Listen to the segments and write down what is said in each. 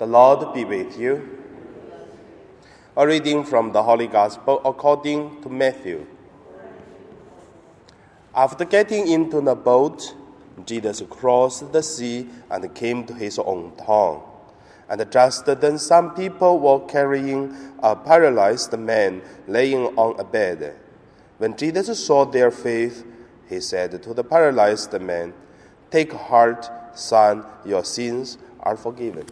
The Lord be with you. A reading from the Holy Gospel according to Matthew. After getting into the boat, Jesus crossed the sea and came to his own town. And just then, some people were carrying a paralyzed man laying on a bed. When Jesus saw their faith, he said to the paralyzed man, Take heart, son, your sins are forgiven.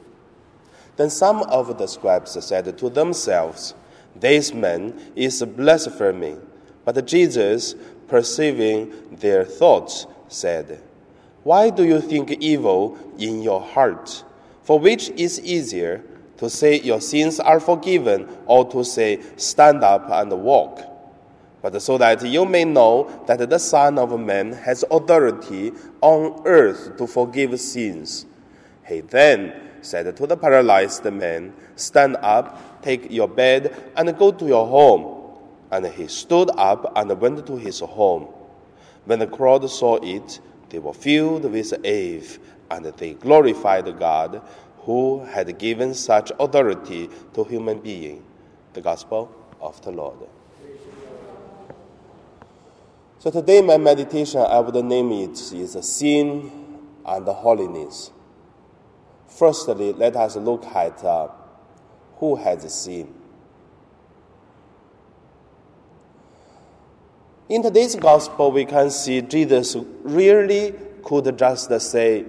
Then some of the scribes said to themselves, This man is blaspheming. But Jesus, perceiving their thoughts, said, Why do you think evil in your heart? For which is easier, to say your sins are forgiven, or to say, Stand up and walk? But so that you may know that the Son of Man has authority on earth to forgive sins. He then said to the paralyzed man, Stand up, take your bed, and go to your home. And he stood up and went to his home. When the crowd saw it, they were filled with awe and they glorified God who had given such authority to human beings. The Gospel of the Lord. So today my meditation, I would name it is sin and holiness. Firstly, let us look at uh, who has sinned. In today's gospel, we can see Jesus really could just say,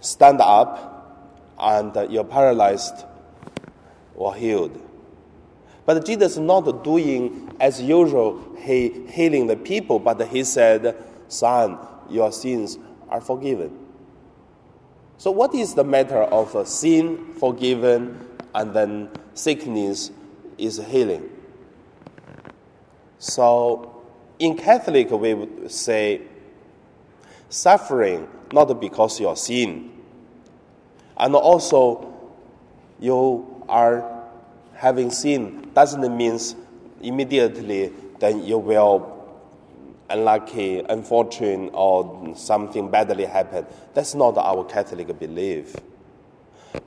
Stand up, and you're paralyzed or healed. But Jesus is not doing as usual, he healing the people, but he said, Son, your sins are forgiven. So, what is the matter of uh, sin forgiven and then sickness is healing? So, in Catholic, we would say suffering not because you are sin, and also you are having sin doesn't mean immediately then you will unlucky, unfortunate, or something badly happened. That's not our Catholic belief.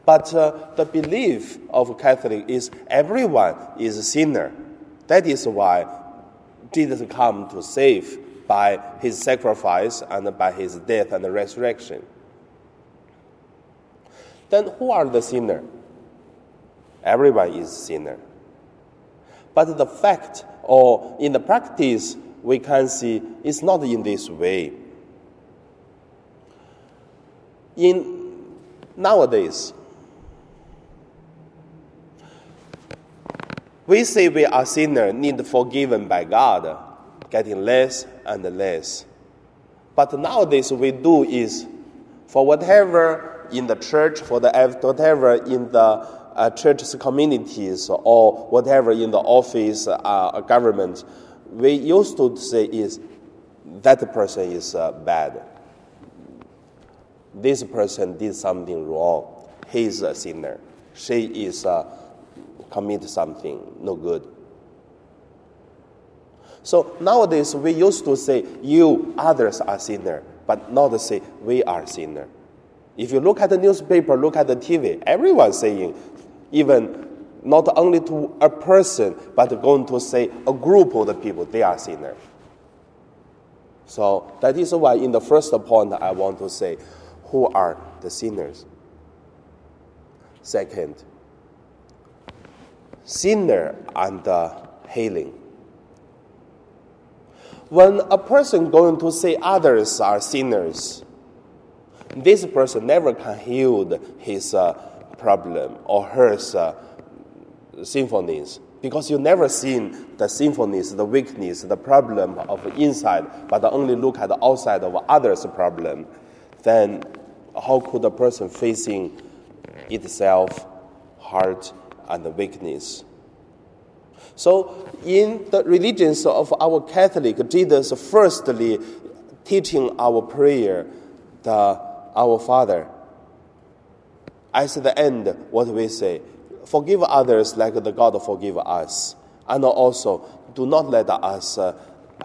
But uh, the belief of Catholic is everyone is a sinner. That is why Jesus come to save by his sacrifice and by his death and resurrection. Then who are the sinner? Everyone is sinner. But the fact or in the practice, we can see it's not in this way. In nowadays, we say we are sinner, need forgiven by God, getting less and less. But nowadays we do is for whatever in the church, for the whatever in the uh, church's communities or whatever in the office, uh, government, we used to say is that person is uh, bad. This person did something wrong. He is a sinner. She is uh, commit something no good. So nowadays we used to say you others are sinner, but not say we are sinner. If you look at the newspaper, look at the TV, everyone saying, even not only to a person, but going to say a group of the people, they are sinners. So that is why in the first point I want to say, who are the sinners? Second, sinner and uh, healing. When a person going to say others are sinners, this person never can heal his uh, problem or her uh, symphonies because you never seen the symphonies, the weakness, the problem of inside, but only look at the outside of others' problem, then how could a person facing itself, heart, and weakness? So, in the religions of our Catholic, Jesus firstly teaching our prayer, the Our Father. As the end, what we say, forgive others like the God forgive us. And also, do not let us uh,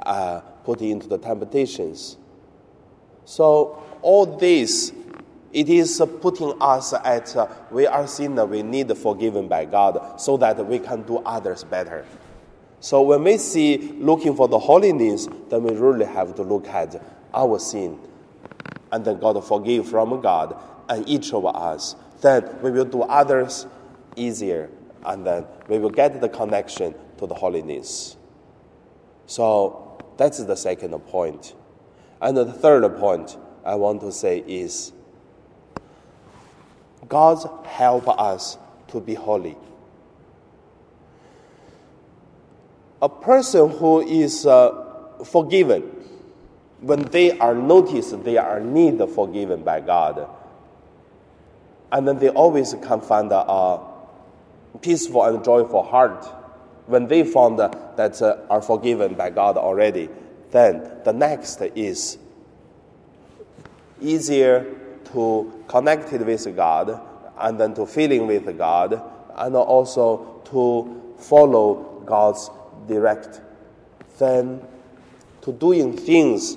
uh, put into the temptations. So, all this It is putting us at uh, we are sinner, we need forgiven by God so that we can do others better. So when we see looking for the holiness, then we really have to look at our sin and then God forgive from God and each of us. Then we will do others easier and then we will get the connection to the holiness. So that's the second point. And the third point I want to say is God help us to be holy. A person who is uh, forgiven, when they are noticed they are need forgiven by God, and then they always can find a peaceful and joyful heart. When they found that uh, are forgiven by God already, then the next is easier to connect with God and then to feeling with God and also to follow God's direct then to doing things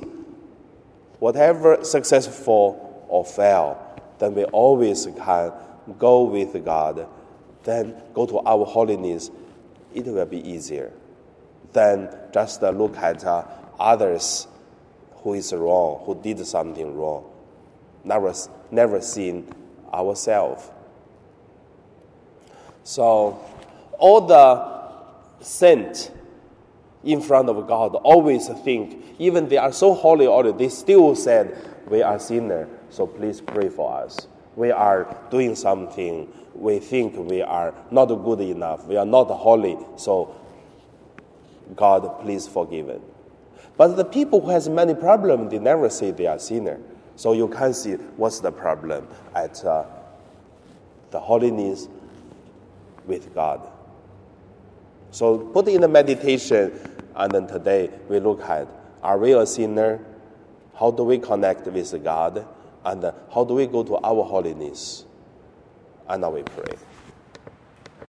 whatever successful or fail then we always can go with God then go to our holiness it will be easier than just look at uh, others who is wrong who did something wrong never, never seen ourselves. So, all the saints in front of God always think, even they are so holy they still said, We are sinner, so please pray for us. We are doing something, we think we are not good enough, we are not holy, so God, please forgive us. But the people who has many problems, they never say they are sinner. So you can see what's the problem at uh, the holiness with God. So put in the meditation, and then today we look at are we a sinner? How do we connect with God? And uh, how do we go to our holiness? And now we pray.